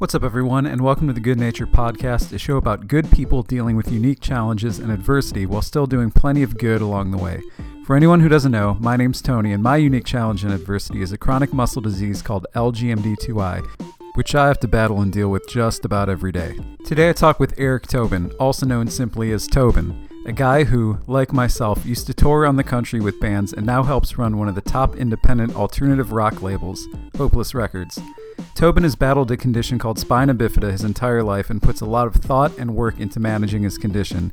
What's up, everyone, and welcome to the Good Nature Podcast, a show about good people dealing with unique challenges and adversity while still doing plenty of good along the way. For anyone who doesn't know, my name's Tony, and my unique challenge and adversity is a chronic muscle disease called LGMD2I, which I have to battle and deal with just about every day. Today I talk with Eric Tobin, also known simply as Tobin, a guy who, like myself, used to tour around the country with bands and now helps run one of the top independent alternative rock labels, Hopeless Records. Tobin has battled a condition called spina bifida his entire life and puts a lot of thought and work into managing his condition.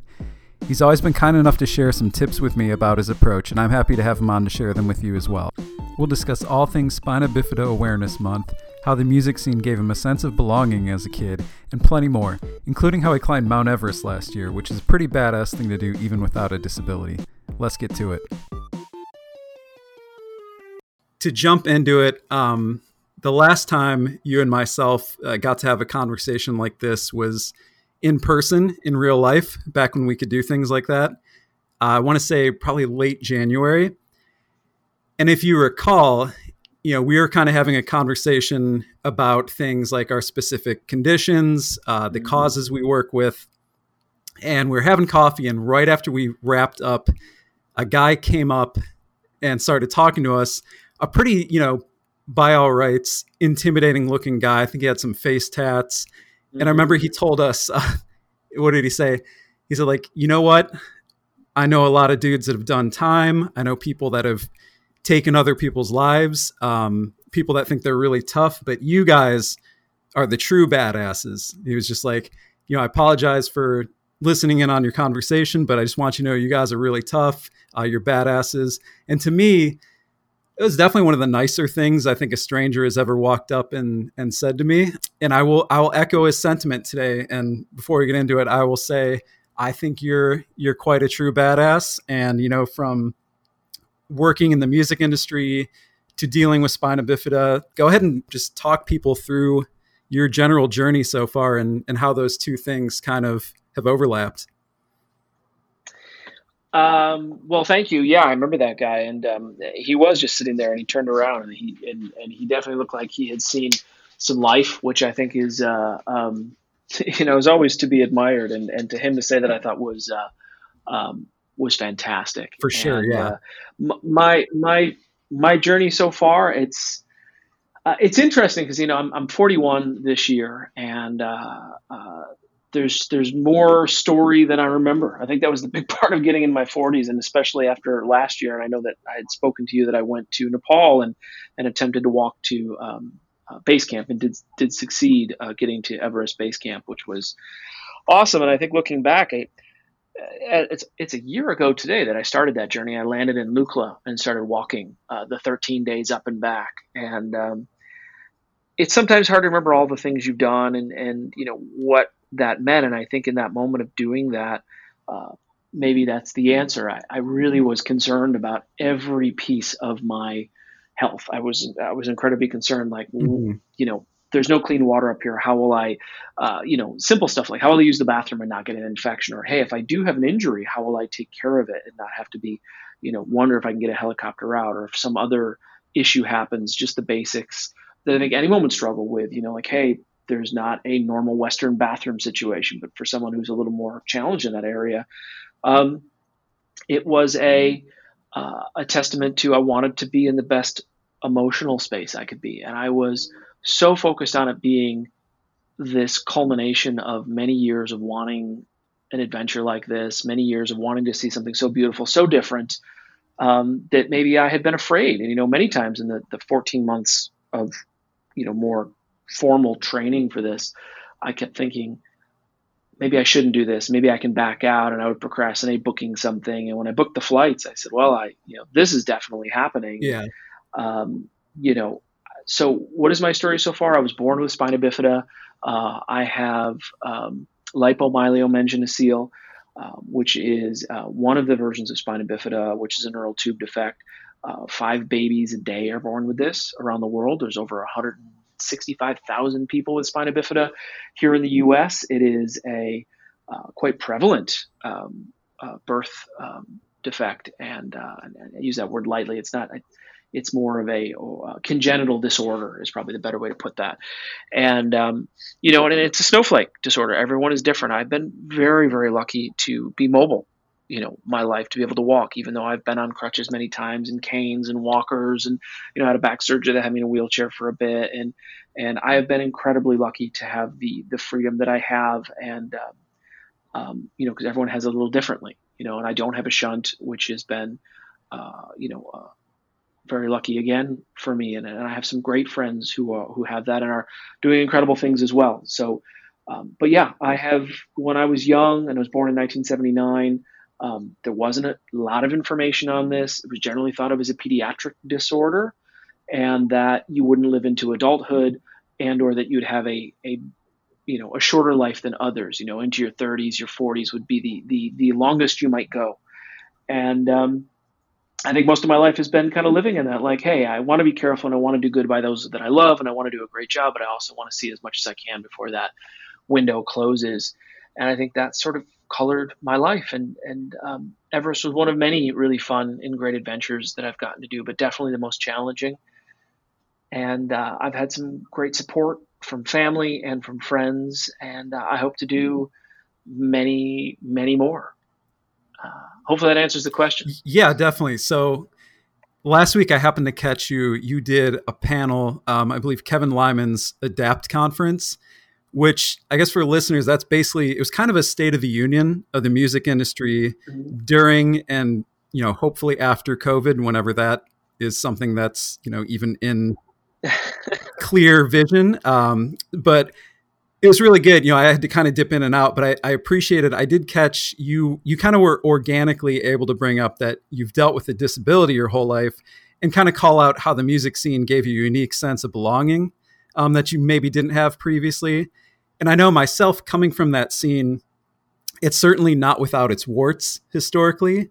He's always been kind enough to share some tips with me about his approach, and I'm happy to have him on to share them with you as well. We'll discuss all things Spina Bifida Awareness Month, how the music scene gave him a sense of belonging as a kid, and plenty more, including how he climbed Mount Everest last year, which is a pretty badass thing to do even without a disability. Let's get to it. To jump into it, um, the last time you and myself uh, got to have a conversation like this was in person in real life back when we could do things like that. Uh, i want to say probably late january. And if you recall you know we were kind of having a conversation about things like our specific conditions uh, the mm-hmm. causes we work with. And we are having coffee and right after we wrapped up a guy came up and started talking to us a pretty you know by all rights, intimidating looking guy. I think he had some face tats. Mm-hmm. And I remember he told us, uh, what did he say? He said, like, you know what? I know a lot of dudes that have done time. I know people that have taken other people's lives, um, people that think they're really tough, but you guys are the true badasses. He was just like, you know, I apologize for listening in on your conversation, but I just want you to know you guys are really tough. Uh, you're badasses. And to me, it was definitely one of the nicer things I think a stranger has ever walked up and and said to me. And I will I will echo his sentiment today. And before we get into it, I will say I think you're you're quite a true badass. And you know, from working in the music industry to dealing with spina bifida, go ahead and just talk people through your general journey so far and, and how those two things kind of have overlapped. Um, well, thank you. Yeah, I remember that guy, and um, he was just sitting there, and he turned around, and he and, and he definitely looked like he had seen some life, which I think is, uh, um, you know, is always to be admired, and and to him to say that I thought was uh, um, was fantastic for sure. And, yeah, uh, my my my journey so far, it's. Uh, it's interesting because you know I'm, I'm 41 this year, and uh, uh, there's there's more story than I remember. I think that was the big part of getting in my 40s, and especially after last year. And I know that I had spoken to you that I went to Nepal and and attempted to walk to um, uh, base camp and did did succeed uh, getting to Everest base camp, which was awesome. And I think looking back, I, uh, it's it's a year ago today that I started that journey. I landed in Lukla and started walking uh, the 13 days up and back, and um, it's sometimes hard to remember all the things you've done and and you know what that meant. And I think in that moment of doing that, uh, maybe that's the answer. I, I, really was concerned about every piece of my health. I was I was incredibly concerned, like mm-hmm. you know, there's no clean water up here. How will I, uh, you know, simple stuff like how will I use the bathroom and not get an infection, or hey, if I do have an injury, how will I take care of it and not have to be, you know, wonder if I can get a helicopter out, or if some other issue happens, just the basics that I think anyone would struggle with. You know, like hey, there's not a normal Western bathroom situation, but for someone who's a little more challenged in that area, um, it was a uh, a testament to I wanted to be in the best emotional space I could be, and I was so focused on it being this culmination of many years of wanting an adventure like this, many years of wanting to see something so beautiful, so different, um, that maybe I had been afraid. And you know, many times in the, the 14 months of you know more formal training for this, I kept thinking, maybe I shouldn't do this. Maybe I can back out, and I would procrastinate booking something. And when I booked the flights, I said, well, I, you know, this is definitely happening. Yeah. Um, you know, so what is my story so far? I was born with spina bifida. Uh, I have um, uh, which is uh, one of the versions of spina bifida, which is a neural tube defect. Uh, five babies a day are born with this around the world. There's over 100 65,000 people with spina bifida. Here in the US, it is a uh, quite prevalent um, uh, birth um, defect. And, uh, and, I use that word lightly. It's not, it's more of a uh, congenital disorder is probably the better way to put that. And um, you know, and it's a snowflake disorder. Everyone is different. I've been very very lucky to be mobile. You know, my life to be able to walk, even though I've been on crutches many times and canes and walkers, and you know, had a back surgery that had me in a wheelchair for a bit, and and I have been incredibly lucky to have the the freedom that I have, and um, um, you know, because everyone has a little differently, you know, and I don't have a shunt, which has been, uh, you know, uh, very lucky again for me, and, and I have some great friends who are, who have that and are doing incredible things as well. So, um, but yeah, I have when I was young and I was born in 1979. Um, there wasn't a lot of information on this. It was generally thought of as a pediatric disorder, and that you wouldn't live into adulthood, and or that you'd have a, a you know a shorter life than others. You know, into your 30s, your 40s would be the the the longest you might go, and um, I think most of my life has been kind of living in that, like, hey, I want to be careful and I want to do good by those that I love and I want to do a great job, but I also want to see as much as I can before that window closes. And I think that sort of colored my life. And and um, Everest was one of many really fun and great adventures that I've gotten to do, but definitely the most challenging. And uh, I've had some great support from family and from friends, and uh, I hope to do many, many more. Uh, hopefully that answers the question. Yeah, definitely. So last week I happened to catch you. You did a panel, um, I believe Kevin Lyman's Adapt conference, which I guess for listeners, that's basically it was kind of a state of the union of the music industry mm-hmm. during and you know hopefully after COVID, whenever that is something that's you know even in clear vision. Um, but it was really good. You know, I had to kind of dip in and out, but I, I appreciated. I did catch you. You kind of were organically able to bring up that you've dealt with a disability your whole life, and kind of call out how the music scene gave you a unique sense of belonging um, that you maybe didn't have previously. And I know myself coming from that scene, it's certainly not without its warts historically.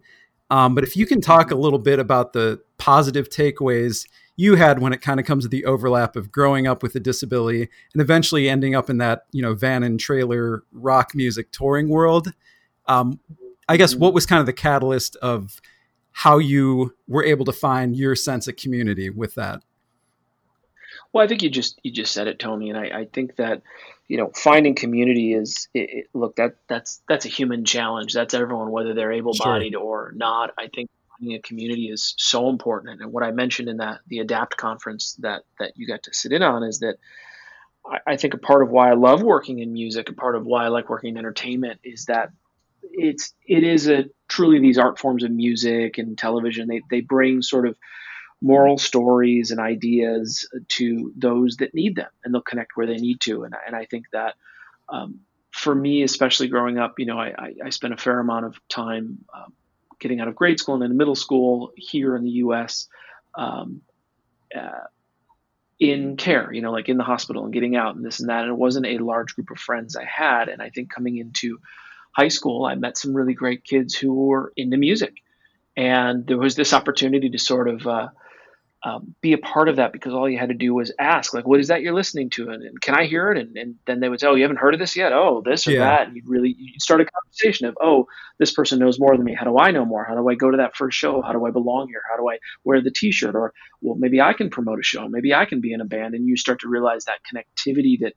Um, but if you can talk a little bit about the positive takeaways you had when it kind of comes to the overlap of growing up with a disability and eventually ending up in that you know van and trailer rock music touring world um, i guess what was kind of the catalyst of how you were able to find your sense of community with that well i think you just you just said it tony and i, I think that you know finding community is it, it, look that that's that's a human challenge that's everyone whether they're able-bodied sure. or not i think finding a community is so important. And what I mentioned in that the Adapt conference that that you got to sit in on is that I, I think a part of why I love working in music, a part of why I like working in entertainment, is that it's it is a truly these art forms of music and television. They they bring sort of moral stories and ideas to those that need them, and they'll connect where they need to. And and I think that. Um, for me, especially growing up, you know, I, I, I spent a fair amount of time um, getting out of grade school and then middle school here in the U.S. Um, uh, in care, you know, like in the hospital and getting out and this and that. And it wasn't a large group of friends I had. And I think coming into high school, I met some really great kids who were into music. And there was this opportunity to sort of uh, um, be a part of that because all you had to do was ask, like, what is that you're listening to? And, and can I hear it? And, and, then they would say, oh, you haven't heard of this yet? Oh, this or yeah. that. And you'd really you'd start a conversation of, oh, this person knows more than me. How do I know more? How do I go to that first show? How do I belong here? How do I wear the T-shirt? Or, well, maybe I can promote a show. Maybe I can be in a band. And you start to realize that connectivity that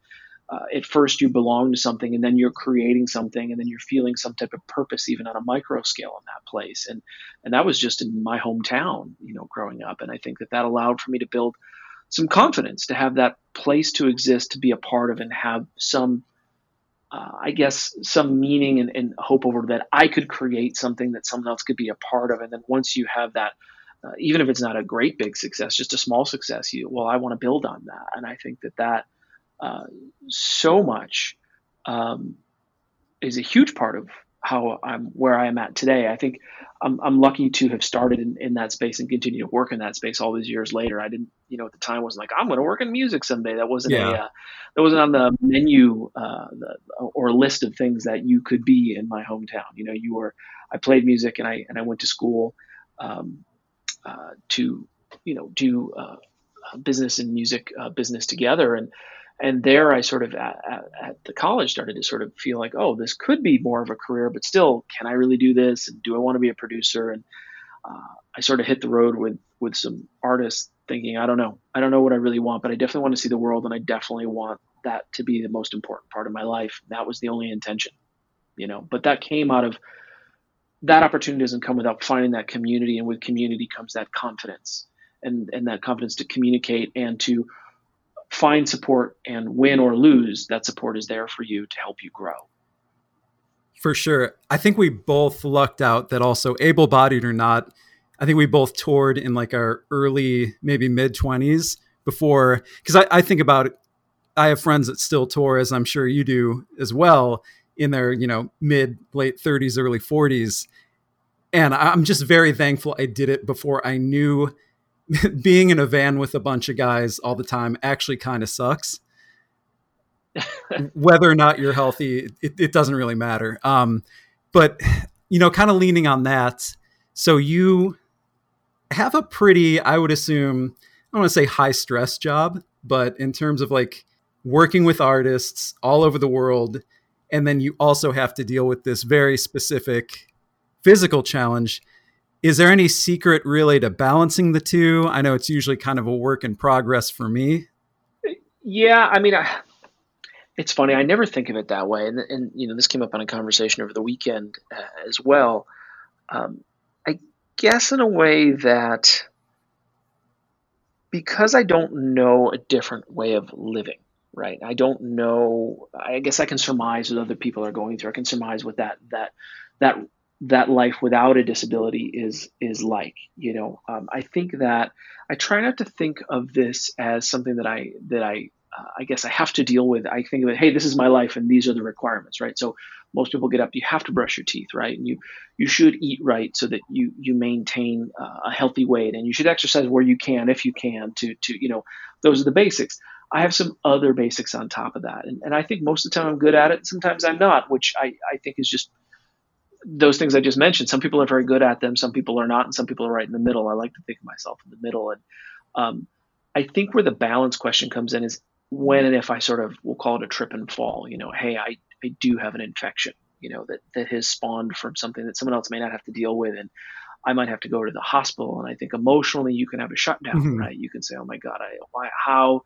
uh, at first you belong to something and then you're creating something and then you're feeling some type of purpose even on a micro scale in that place. And and that was just in my hometown you know growing up. And i think that that allowed for me to build some confidence to have that place to exist to be a part of and have some uh, i guess some meaning and, and, hope over that i could create something that someone else could be a part of. And then once you have that uh, even if it's not a great big success just a small success you well i want to build on that. And i think that that uh, so much um, is a huge part of how I'm where I am at today. I think I'm, I'm lucky to have started in, in, that space and continue to work in that space all these years later. I didn't, you know, at the time wasn't like I'm going to work in music someday. That wasn't yeah. a uh, that wasn't on the menu uh, the, or list of things that you could be in my hometown. You know, you were I played music and I and I went to school um, uh, to you know do uh, business and music uh, business together and and there I sort of at, at, the college started to sort of feel like, oh, this could be more of a career, but still, can I really do this? And do I want to be a producer? And uh, I sort of hit the road with with some artists, thinking, I don't know, I don't know what I really want, but I definitely want to see the world, and I definitely want that to be the most important part of my life. That was the only intention, you know. But that came out of that opportunity doesn't come without finding that community, and with community comes that confidence, and and that confidence to communicate and to find support and win or lose, that support is there for you to help you grow. For sure. I think we both lucked out that also able bodied or not, I think we both toured in like our early, maybe mid 20s before, because I, I think about it. I have friends that still tour, as I'm sure you do as well, in their, you know, mid, late 30s, early 40s. And I'm just very thankful I did it before I knew being in a van with a bunch of guys all the time actually kind of sucks. Whether or not you're healthy, it, it doesn't really matter. Um, but you know, kind of leaning on that. So you have a pretty, I would assume, I don't want to say high stress job, but in terms of like working with artists all over the world, and then you also have to deal with this very specific physical challenge is there any secret really to balancing the two? I know it's usually kind of a work in progress for me. Yeah, I mean, I, it's funny. I never think of it that way, and, and you know, this came up on a conversation over the weekend uh, as well. Um, I guess in a way that because I don't know a different way of living, right? I don't know. I guess I can surmise what other people are going through. I can surmise what that that that that life without a disability is is like you know? Um, i think that i try not to think of this as something that i that i uh, i guess i have to deal with. I think of it hey this is my life and these are the requirements right? So most people get up you have to brush your teeth right? And you you should eat right so that you you maintain uh, a healthy weight. And you should exercise where you can if you can to to you know those are the basics. I have some other basics on top of that. And, and I think most of the time I'm good at it. Sometimes I'm not, which I, I think is just those things I just mentioned. Some people are very good at them, some people are not, and some people are right in the middle. I like to think of myself in the middle. And um, I think where the balance question comes in is when and if I sort of we'll call it a trip and fall. You know, hey, I, I do have an infection. You know that that has spawned from something that someone else may not have to deal with, and I might have to go to the hospital. And I think emotionally, you can have a shutdown, mm-hmm. right? You can say, "Oh my God, I, why, how,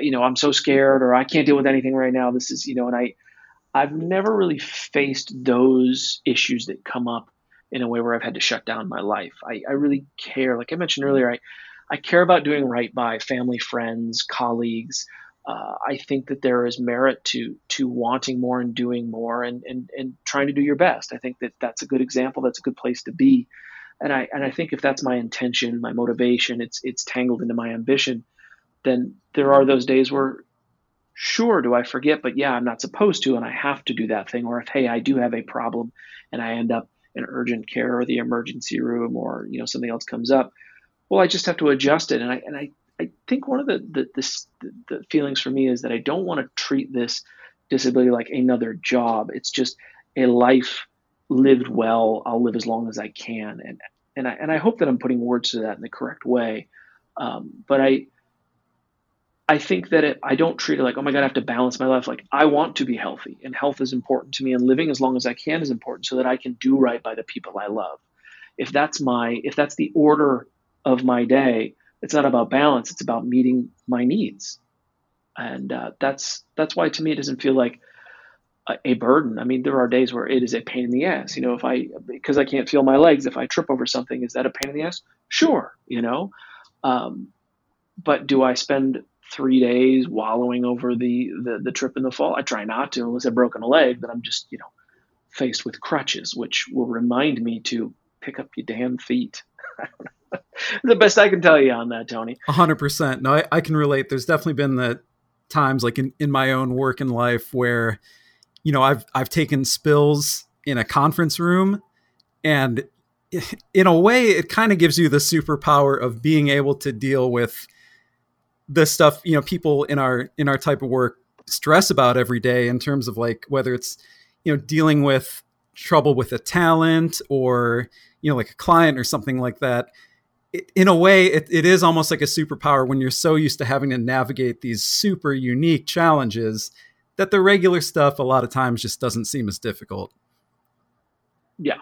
you know, I'm so scared, or I can't deal with anything right now. This is, you know," and I I've never really faced those issues that come up in a way where I've had to shut down my life. I, I really care. Like I mentioned earlier, I, I care about doing right by family, friends, colleagues. Uh, I think that there is merit to to wanting more and doing more and, and and trying to do your best. I think that that's a good example. That's a good place to be. And I and I think if that's my intention, my motivation, it's it's tangled into my ambition, then there are those days where sure do I forget, but yeah, I'm not supposed to, and I have to do that thing. Or if hey, I do have a problem, and I end up in urgent care or the emergency room, or you know something else comes up, well, I just have to adjust it. And I and I, I think one of the the, the the feelings for me is that I don't want to treat this disability like another job. It's just a life lived well. I'll live as long as I can, and and I and I hope that I'm putting words to that in the correct way. Um, but I I think that it, I don't treat it like, oh my God, I have to balance my life. Like, I want to be healthy, and health is important to me, and living as long as I can is important so that I can do right by the people I love. If that's my, if that's the order of my day, it's not about balance, it's about meeting my needs. And uh, that's that's why to me it doesn't feel like a, a, burden. I mean, there are days where it is a pain in the ass. You know, if I because I can't feel my legs, if I trip over something, is that a pain in the ass? Sure, you know. Um, but do I spend three days wallowing over the, the, the trip in the fall. I try not to unless I've broken a leg, but I'm just, you know, faced with crutches, which will remind me to pick up your damn feet. the best I can tell you on that, Tony. Hundred percent. No, I, I, can relate. There's definitely been the times like in, in my own work and life where, you know, I've, I've taken spills in a conference room and in a way it kind of gives you the superpower of being able to deal with the stuff you know people in our in our type of work stress about every day in terms of like whether it's you know dealing with trouble with a talent or you know like a client or something like that it, in a way it, it is almost like a superpower when you're so used to having to navigate these super unique challenges that the regular stuff a lot of times just doesn't seem as difficult. Yeah.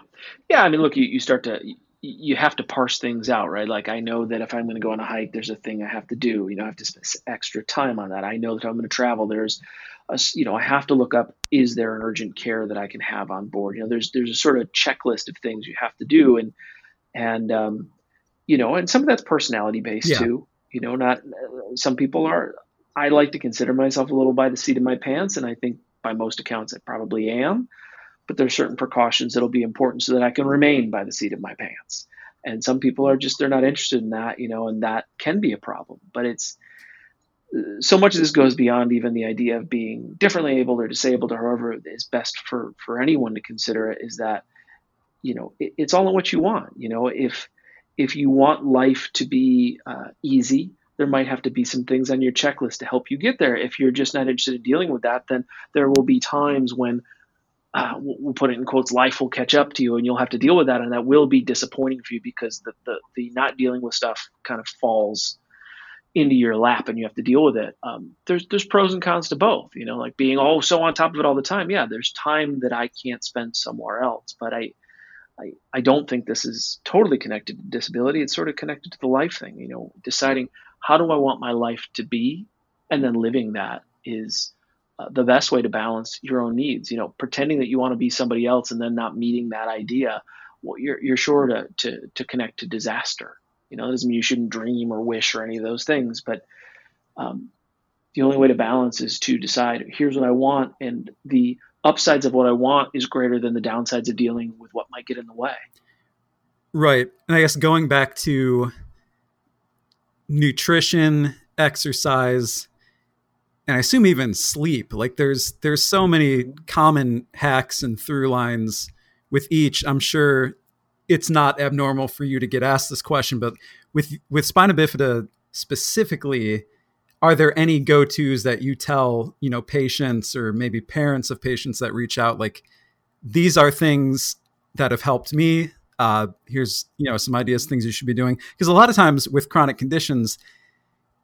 Yeah i mean look you, you start to you have to parse things out, right? Like I know that if I'm going to go on a hike, there's a thing I have to do. You know, I have to spend extra time on that. I know that I'm going to travel. There's, a, you know, I have to look up: is there an urgent care that I can have on board? You know, there's there's a sort of checklist of things you have to do, and and um, you know, and some of that's personality based yeah. too. You know, not some people are. I like to consider myself a little by the seat of my pants, and I think by most accounts I probably am but there's certain precautions that'll be important so that I can remain by the seat of my pants. And some people are just they're not interested in that, you know, and that can be a problem. But it's so much of this goes beyond even the idea of being differently able or disabled or however is best for for anyone to consider it is that you know it, it's all in what you want you know if if you want life to be uh, easy there might have to be some things on your checklist to help you get there if you're just not interested in dealing with that then there will be times when uh, we'll put it in quotes, life will catch up to you and you'll have to deal with that. And that will be disappointing for you because the, the, the not dealing with stuff kind of falls into your lap and you have to deal with it. Um, there's, there's pros and cons to both, you know, like being all so on top of it all the time. Yeah. There's time that I can't spend somewhere else, but I, I, I don't think this is totally connected to disability. It's sort of connected to the life thing, you know, deciding how do I want my life to be and then living that is, the best way to balance your own needs. You know, pretending that you want to be somebody else and then not meeting that idea, well, you're you're sure to to to connect to disaster. You know, doesn't mean you shouldn't dream or wish or any of those things, but um, the only way to balance is to decide here's what I want, and the upsides of what I want is greater than the downsides of dealing with what might get in the way. Right, and I guess going back to nutrition, exercise and I assume even sleep. Like there's there's so many common hacks and through lines with each. I'm sure it's not abnormal for you to get asked this question, but with with spina bifida specifically, are there any go-tos that you tell, you know, patients or maybe parents of patients that reach out like these are things that have helped me. Uh, here's, you know, some ideas, things you should be doing. Because a lot of times with chronic conditions,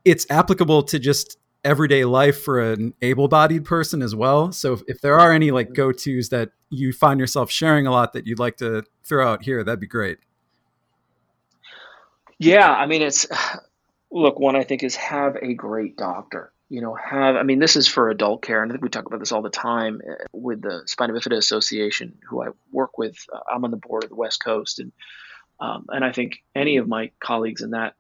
it's applicable to just everyday life for an able-bodied person as well. So if, if there are any like go-tos that you find yourself sharing a lot that you'd like to throw out here, that'd be great. Yeah, I mean it's look, one I think is have a great doctor. You know, have I mean this is for adult care, and I think we talk about this all the time eh, with the Spina Bifida Association, who I work with. Uh, I'm on the board of the West Coast, and um, and I think any of my colleagues in that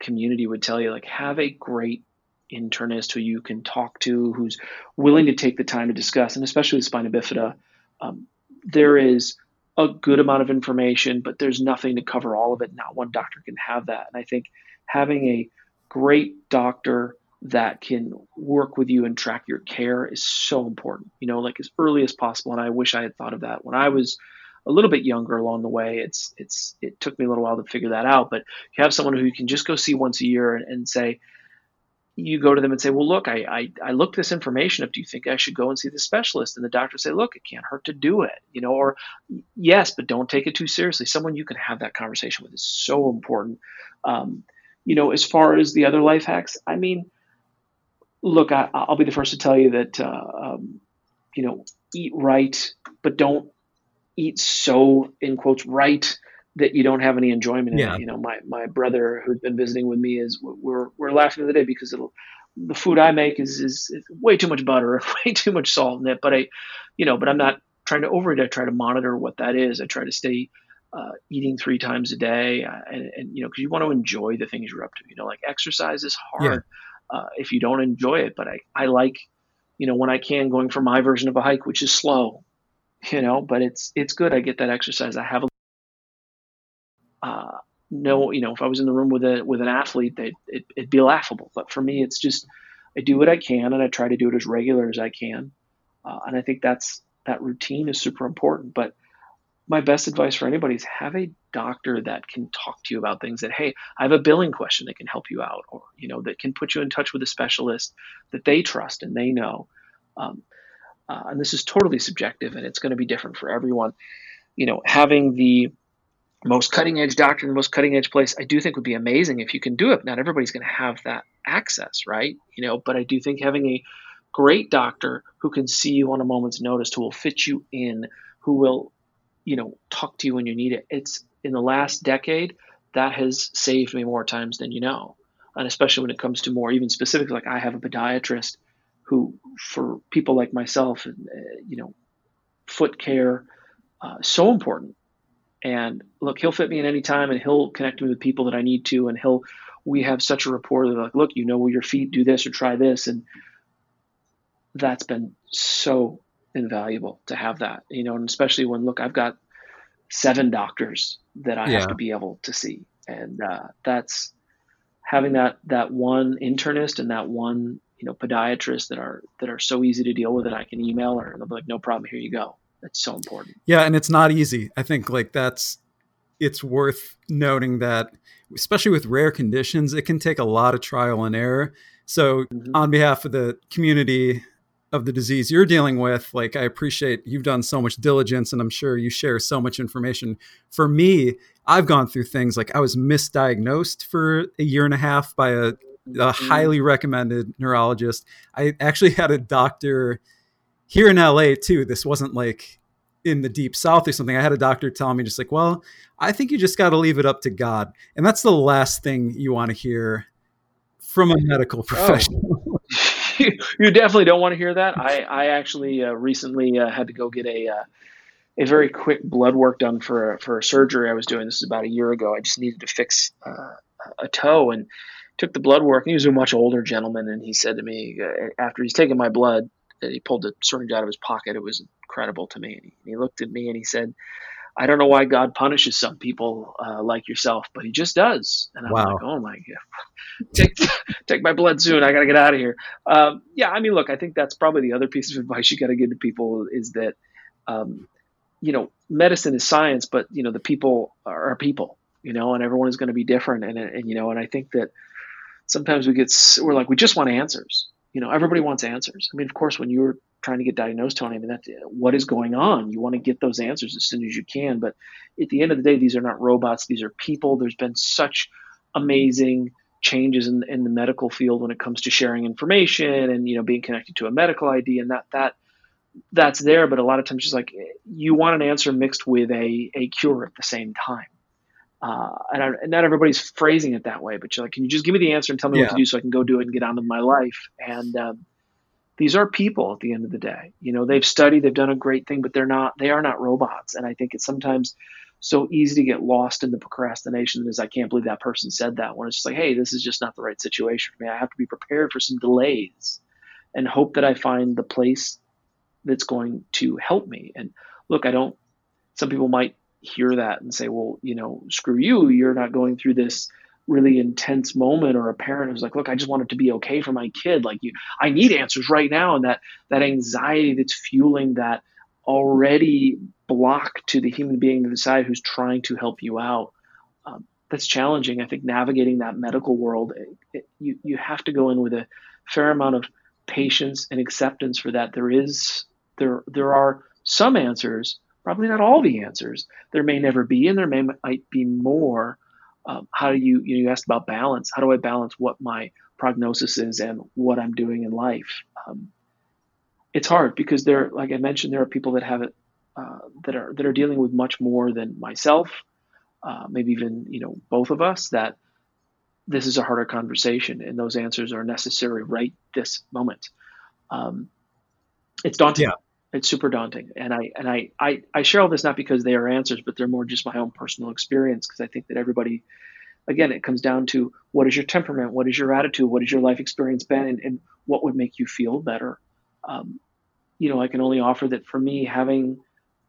community would tell you like have a great internist who you can talk to, who's willing to take the time to discuss, and especially with spina bifida, um, there is a good amount of information, but there's nothing to cover all of it. Not one doctor can have that. And I think having a great doctor that can work with you and track your care is so important, you know, like as early as possible. And I wish I had thought of that when I was a little bit younger along the way. It's, it's, it took me a little while to figure that out, but you have someone who you can just go see once a year and, and say, you go to them and say, well, look, I, I, I looked this information up. Do you think I should go and see the specialist? And the doctor say, look, it can't hurt to do it, you know, or yes, but don't take it too seriously. Someone you can have that conversation with is so important. Um, you know, as far as the other life hacks, I mean, look, I, will be the first to tell you that, uh, um, you know, eat right, but don't eat so in quotes right that you don't have any enjoyment in it. You know, my, my brother who's been visiting with me is we're, we're laughing the day because it'll, the food I make is, is, is way too much butter, way too much salt in it. But I, you know, but I'm not trying to overeat. I try to monitor what that is. I try to stay uh, eating three times a day, uh, and, and you know, because you want to enjoy the things you're up to. You know, like exercise is hard yeah. uh, if you don't enjoy it. But I, I like, you know, when I can, going for my version of a hike, which is slow. You know, but it's it's good. I get that exercise. I have a no, you know, if I was in the room with a with an athlete, they, it, it'd be laughable. But for me, it's just I do what I can, and I try to do it as regular as I can. Uh, and I think that's that routine is super important. But my best advice for anybody is have a doctor that can talk to you about things that hey i have a billing question that can help you out or you know that can put you in touch with a specialist that they trust and they know um, uh, and this is totally subjective and it's going to be different for everyone you know having the most cutting edge doctor in the most cutting edge place, I do think would be amazing if you can do it. Not everybody's going to have that access, right? You know, but I do think having a great doctor who can see you on a moment's notice, who will fit you in, who will, you know, talk to you when you need it. It's in the last decade, that has saved me more times than you know. And especially when it comes to more even specific, like I have a podiatrist who, for people like myself, uh, you know, foot care, uh, so important. And look, he'll fit me in any time, and he'll connect me with people that I need to, and he'll. We have such a rapport that like, look, you know, will your feet do this or try this, and that's been so invaluable to have that, you know, and especially when look, I've got seven doctors that I yeah. have to be able to see, and uh, that's having that that one internist and that one you know podiatrist that are that are so easy to deal with that I can email or they'll be like, no problem, here you go. That's so important. Yeah, and it's not easy. I think like that's it's worth noting that especially with rare conditions, it can take a lot of trial and error. So, mm-hmm. on behalf of the community, of the disease you're dealing with like i appreciate you've done so much diligence and i'm sure you share so much information for me i've gone through things like i was misdiagnosed for a year and a half by a, a mm-hmm. highly recommended neurologist i actually had a doctor here in la too this wasn't like in the deep south or something i had a doctor tell me just like well i think you just got to leave it up to god and that's the last thing you want to hear from a medical oh. professional oh. you definitely don't want to hear that. I, I actually uh, recently uh, had to go get a uh, a very quick blood work done for a, for a surgery I was doing. This is about a year ago. I just needed to fix uh, a toe and took the blood work. And he was a much older gentleman, and he said to me uh, after he's taken my blood, he pulled the syringe out of his pocket. It was incredible to me. And he, he looked at me and he said, I don't know why God punishes some people uh, like yourself, but He just does. And I'm wow. like, oh my God, take take my blood soon. I got to get out of here. Um, yeah, I mean, look, I think that's probably the other piece of advice you got to give to people is that, um, you know, medicine is science, but you know, the people are people. You know, and everyone is going to be different. And and you know, and I think that sometimes we get we're like we just want answers. You know, everybody wants answers. I mean, of course, when you were trying to get diagnosed, Tony. I mean, that's what is going on. You want to get those answers as soon as you can. But at the end of the day, these are not robots. These are people. There's been such amazing changes in, in the medical field when it comes to sharing information and you know being connected to a medical ID and that that that's there. But a lot of times, just like you want an answer mixed with a a cure at the same time. Uh, and, I, and, not everybody's phrasing it that way, but you're like, can you just give me the answer and tell me yeah. what to do so I can go do it and get on with my life? And um, these are people at the end of the day. You know, they've studied, they've done a great thing, but they're not they are not robots. And I think it's sometimes so easy to get lost in the procrastination as I can't believe that person said that when it's just like, hey, this is just not the right situation for me. I have to be prepared for some delays and hope that I find the place that's going to help me. And look, I don't some people might hear that and say, well, you know, screw you, you're not going through this really intense moment or a parent who's like look i just want it to be okay for my kid. Like you i need answers right now. And that that anxiety that's fueling that already block to the human being to the side who's trying to help you out um, that's challenging. I think navigating that medical world it, it, you, you have to go in with a fair amount of patience and acceptance for that. There is there there are some answers probably not all the answers there may never be and there may might be more um, how do you, you, know, you asked about balance. How do I balance what my prognosis is and what I'm doing in life? Um, it's hard because there, like I mentioned, there are people that have it uh, that are that are dealing with much more than myself, uh, maybe even you know both of us. That this is a harder conversation, and those answers are necessary right this moment. Um, it's daunting. Yeah it's super daunting. And i and I, I i share all this not because they are answers but they're more just my own personal experience because i think that everybody again it comes down to what is your temperament? What is your attitude? What has your life experience been? And, and what would make you feel better? Um, you know i can only offer that for me having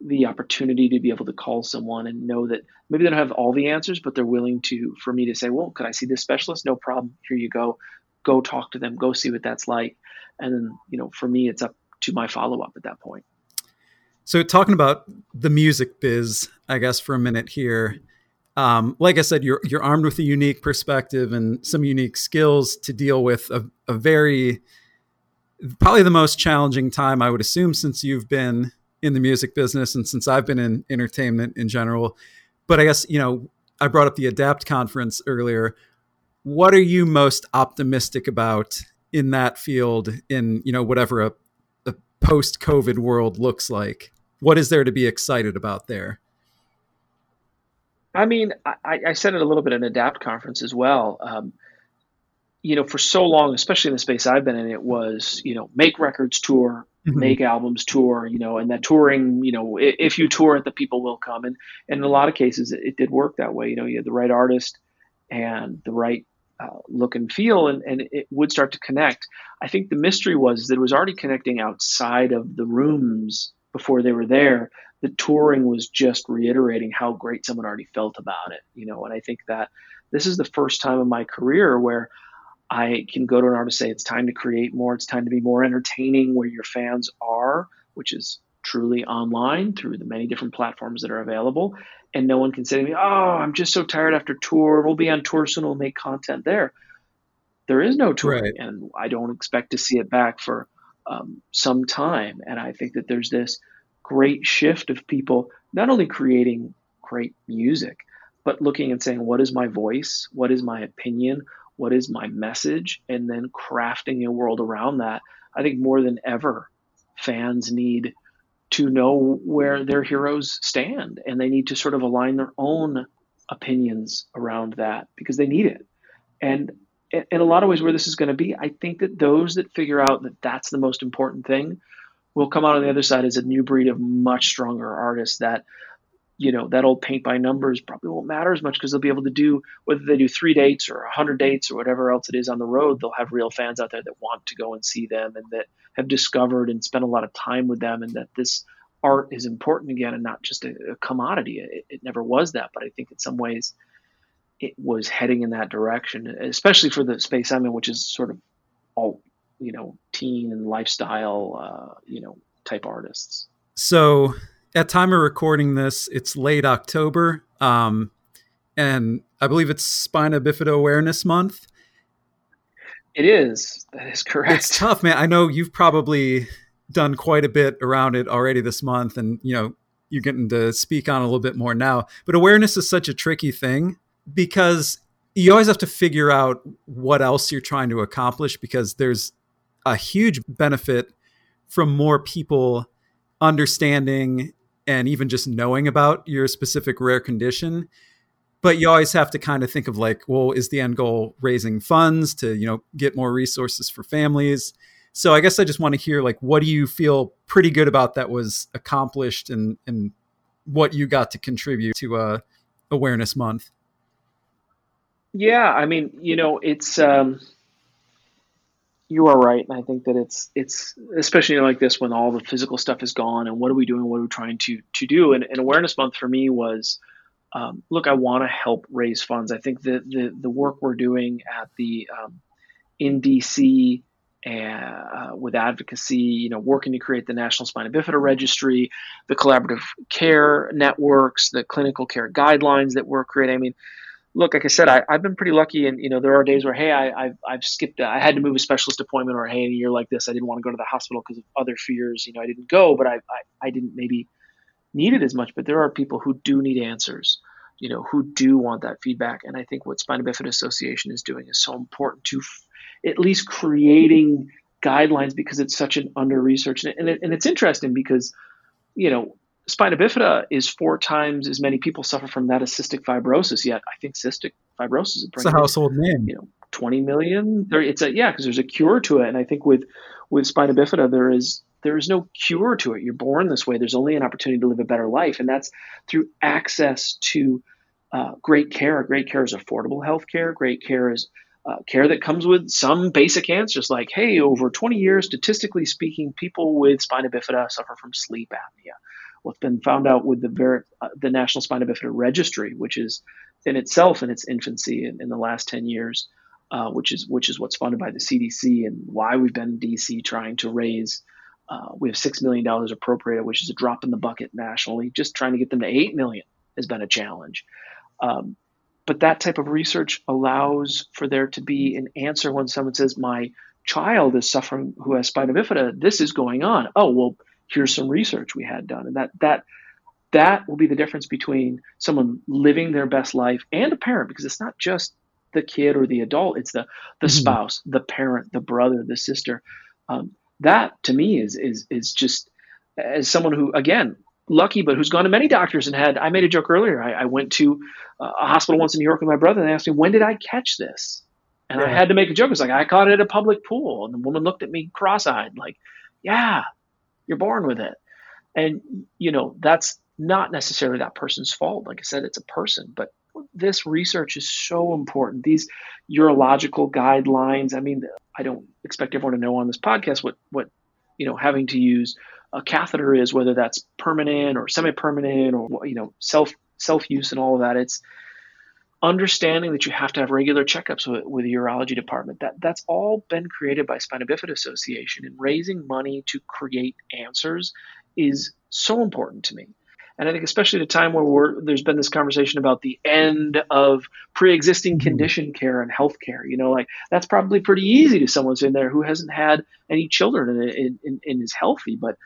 the opportunity to be able to call someone and know that maybe they don't have all the answers but they're willing to for me to say well could i see this specialist? No problem. Here you go. Go talk to them. Go see what that's like. And then you know for me it's up to my follow up at that point. So, talking about the music biz, I guess for a minute here. Um, like I said, you're you're armed with a unique perspective and some unique skills to deal with a, a very probably the most challenging time I would assume since you've been in the music business and since I've been in entertainment in general. But I guess you know I brought up the Adapt conference earlier. What are you most optimistic about in that field in you know whatever a post COVID world looks like? What is there to be excited about there? I mean, I, I, said it a little bit at Adapt conference as well. Um, you know, for so long, especially in the space I've been in, it was you know make records tour, mm-hmm. make albums tour, you know, and that touring, you know, if you tour it, the people will come, and, and in a lot of cases, it, it did work that way. You know, you had the right artist and the right uh, look and feel, and, and it would start to connect. I think the mystery was that it was already connecting outside of the rooms before they were there. The touring was just reiterating how great someone already felt about it, you know. And I think that this is the first time in my career where I can go to an artist and say it's time to create more, it's time to be more entertaining where your fans are, which is truly online through the many different platforms that are available and no one can say to me, "Oh, I'm just so tired after tour. We'll be on tour soon. We'll make content there." There is no tour, right. and I don't expect to see it back for um, some time. And I think that there's this great shift of people not only creating great music, but looking and saying, "What is my voice? What is my opinion? What is my message?" And then crafting a world around that. I think more than ever, fans need to know where their heroes stand and they need to sort of align their own opinions around that because they need it. And in a lot of ways where this is going to be i think that those that figure out that that's the most important thing will come out on the other side as a new breed of much stronger artists that you know that old paint by numbers probably won't matter as much because they'll be able to do whether they do three dates or 100 dates or whatever else it is on the road they'll have real fans out there that want to go and see them and that have discovered and spent a lot of time with them, and that this art is important again and not just a, a commodity. It, it, never was that, but I think in some ways it was heading in that direction, especially for the space I'm in, which is sort of all you know, teen and lifestyle, uh, you know, type artists. So, at time of recording this, it's late October, um, and I believe it's Spina Bifida Awareness Month. It is. That is correct. It's tough, man. I know you've probably done quite a bit around it already this month, and you know you're getting to speak on a little bit more now. But awareness is such a tricky thing because you always have to figure out what else you're trying to accomplish because there's a huge benefit from more people understanding and even just knowing about your specific rare condition but you always have to kind of think of like well is the end goal raising funds to you know get more resources for families? So i guess i just want to hear like what do you feel pretty good about that was accomplished and and what you got to contribute to uh awareness month? Yeah i mean you know it's um you are right and i think that it's it's especially like this when all the physical stuff is gone and what are we doing what are we trying to to do and, and awareness month for me was um, look, I want to help raise funds. I think that the the work we're doing at the um, in DC uh, with advocacy, you know, working to create the National Spina Bifida Registry, the collaborative care networks, the clinical care guidelines that we're creating. I mean, look, like I said, I, have been pretty lucky, and you know, there are days where, hey, I, have I've skipped, I had to move a specialist appointment, or hey, in a year like this, I didn't want to go to the hospital because of other fears. You know, I didn't go, but I, I, I didn't maybe need it as much, but there are people who do need answers, you know, who do want that feedback. And I think what Spina Bifida Association is doing is so important to f- at least creating guidelines because it's such an under researched. And, it, and it's interesting because, you know, spina bifida is four times as many people suffer from that as cystic fibrosis. Yet I think cystic fibrosis is it's a household name. You know, 20 million. There, it's a yeah, because there's a cure to it. And I think with with spina bifida, there is there is no cure to it. You're born this way. There's only an opportunity to live a better life, and that's through access to uh, great care. Great care is affordable health care. Great care is uh, care that comes with some basic answers like, hey, over 20 years, statistically speaking, people with spina bifida suffer from sleep apnea. What's been found out with the, Ver- uh, the National Spina Bifida Registry, which is in itself in its infancy in, in the last 10 years, uh, which is which is what's funded by the CDC and why we've been in DC trying to raise uh, we have six million dollars appropriated, which is a drop in the bucket nationally. Just trying to get them to eight million has been a challenge. Um, but that type of research allows for there to be an answer when someone says, "My child is suffering who has spina bifida. This is going on." Oh, well, here's some research we had done, and that that that will be the difference between someone living their best life and a parent, because it's not just the kid or the adult; it's the the mm-hmm. spouse, the parent, the brother, the sister. Um, that to me is is is just as someone who again lucky, but who's gone to many doctors and had. I made a joke earlier. I, I went to uh, a hospital once in New York with my brother, and they asked me, "When did I catch this?" And yeah. I had to make a joke. It's like I caught it at a public pool, and the woman looked at me cross-eyed, like, "Yeah, you're born with it." And you know that's not necessarily that person's fault. Like I said, it's a person, but this research is so important. These urological guidelines. I mean, I don't expect everyone to know on this podcast what what you know having to use a catheter is, whether that's permanent or semi-permanent or you know self self use and all of that. It's understanding that you have to have regular checkups with, with the urology department. That that's all been created by Spina Bifida Association, and raising money to create answers is so important to me. And I think, especially at a time where there's been this conversation about the end of pre-existing mm-hmm. condition care and healthcare, you know, like that's probably pretty easy to someone in there who hasn't had any children and, and, and is healthy. But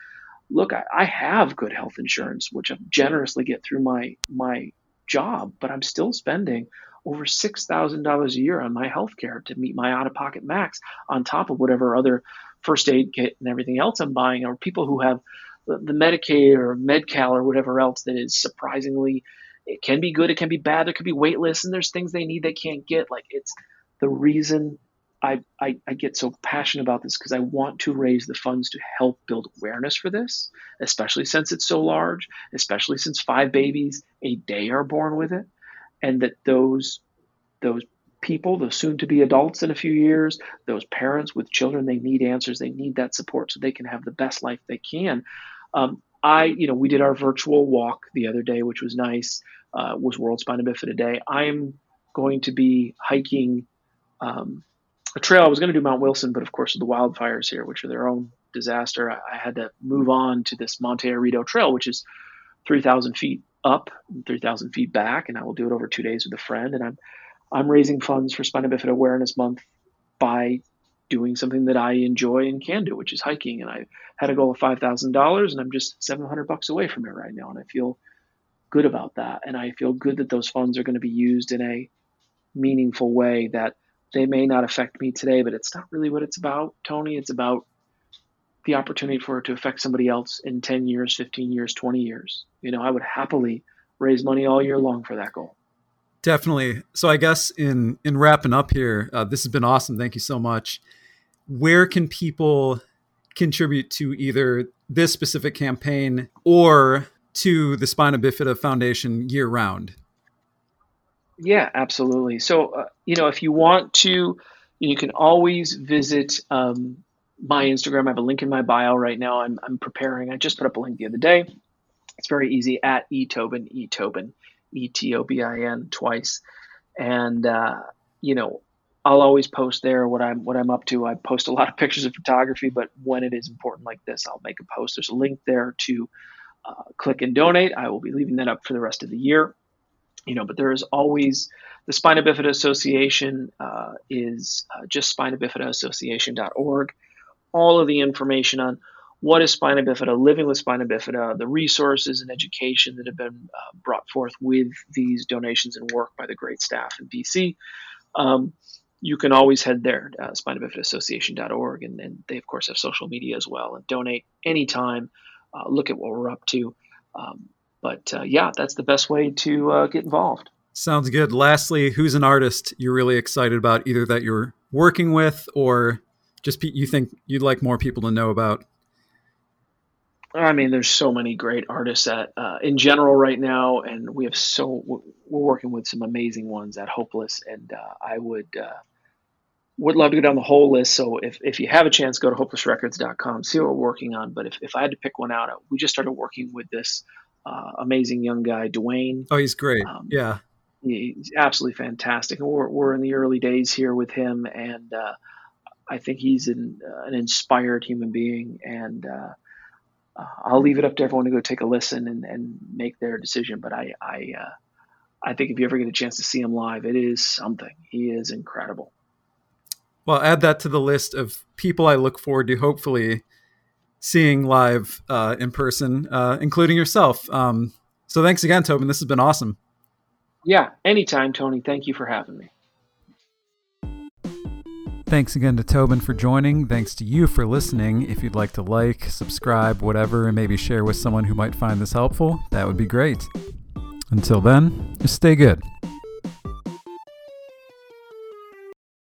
look, I, I have good health insurance, which I generously get through my my job, but I'm still spending over six thousand dollars a year on my health care to meet my out-of-pocket max, on top of whatever other first aid kit and everything else I'm buying, or people who have the, the Medicaid or Medi-Cal or whatever else that is surprisingly it can be good, it can be bad, there could be wait lists, and there's things they need they can't get. Like it's the reason I, I, I get so passionate about this because I want to raise the funds to help build awareness for this, especially since it's so large, especially since five babies a day are born with it, and that those those people, those soon to be adults in a few years, those parents with children, they need answers, they need that support so they can have the best life they can. Um, I, you know, we did our virtual walk the other day, which was nice. Uh, was World Spina Bifida Day. I'm going to be hiking um, a trail. I was going to do Mount Wilson, but of course, the wildfires here, which are their own disaster, I, I had to move on to this Monte Arrito Trail, which is 3,000 feet up, 3,000 feet back, and I will do it over two days with a friend. And I'm I'm raising funds for Spina Bifida Awareness Month by doing something that I enjoy and can do, which is hiking. And I had a goal of five thousand dollars, and I'm just seven hundred bucks away from it right now, and I feel good about that. And I feel good that those funds are going to be used in a meaningful way that they may not affect me today, but it's not really what it's about, Tony. It's about the opportunity for it to affect somebody else in 10 years, 15 years, 20 years. You know, I would happily raise money all year long for that goal. Definitely. So I guess in in wrapping up here, uh, this has been awesome. Thank you so much. Where can people contribute to either this specific campaign or to the Spina Bifida Foundation year round? Yeah, absolutely. So, uh, you know, if you want to, you can always visit um, my Instagram. I have a link in my bio right now. I'm, I'm preparing. I just put up a link the other day. It's very easy at etobin, etobin, E T O B I N twice, and uh, you know I'll always post there what I'm what I'm up to. I post a lot of pictures of photography, but when it is important like this, I'll make a post. There's a link there to uh, click and donate. I will be leaving that up for the rest of the year. You know, but there is always the Spina Bifida Association uh, is uh, just spinabifidaassociation.org. All of the information on what is spina bifida, living with spina bifida, the resources and education that have been uh, brought forth with these donations and work by the great staff in DC. Um, you can always head there, uh, spinabifidaassociation.org, and, and they, of course, have social media as well, and donate anytime. Uh, look at what we're up to. Um, but uh, yeah, that's the best way to uh, get involved. Sounds good. Lastly, who's an artist you're really excited about, either that you're working with or just you think you'd like more people to know about? I mean, there's so many great artists at uh, in general right now, and we have so we're working with some amazing ones at Hopeless, and uh, I would uh, would love to go down the whole list. So if, if you have a chance, go to hopelessrecords.com, see what we're working on. But if, if I had to pick one out, we just started working with this uh, amazing young guy, Dwayne. Oh, he's great. Um, yeah, he's absolutely fantastic. And we're we're in the early days here with him, and uh, I think he's an, uh, an inspired human being, and uh, I'll leave it up to everyone to go take a listen and, and make their decision. But I I, uh, I think if you ever get a chance to see him live, it is something. He is incredible. Well, add that to the list of people I look forward to hopefully seeing live uh, in person, uh, including yourself. Um, so thanks again, Tobin. This has been awesome. Yeah, anytime, Tony. Thank you for having me. Thanks again to Tobin for joining. Thanks to you for listening. If you'd like to like, subscribe, whatever, and maybe share with someone who might find this helpful, that would be great. Until then, just stay good.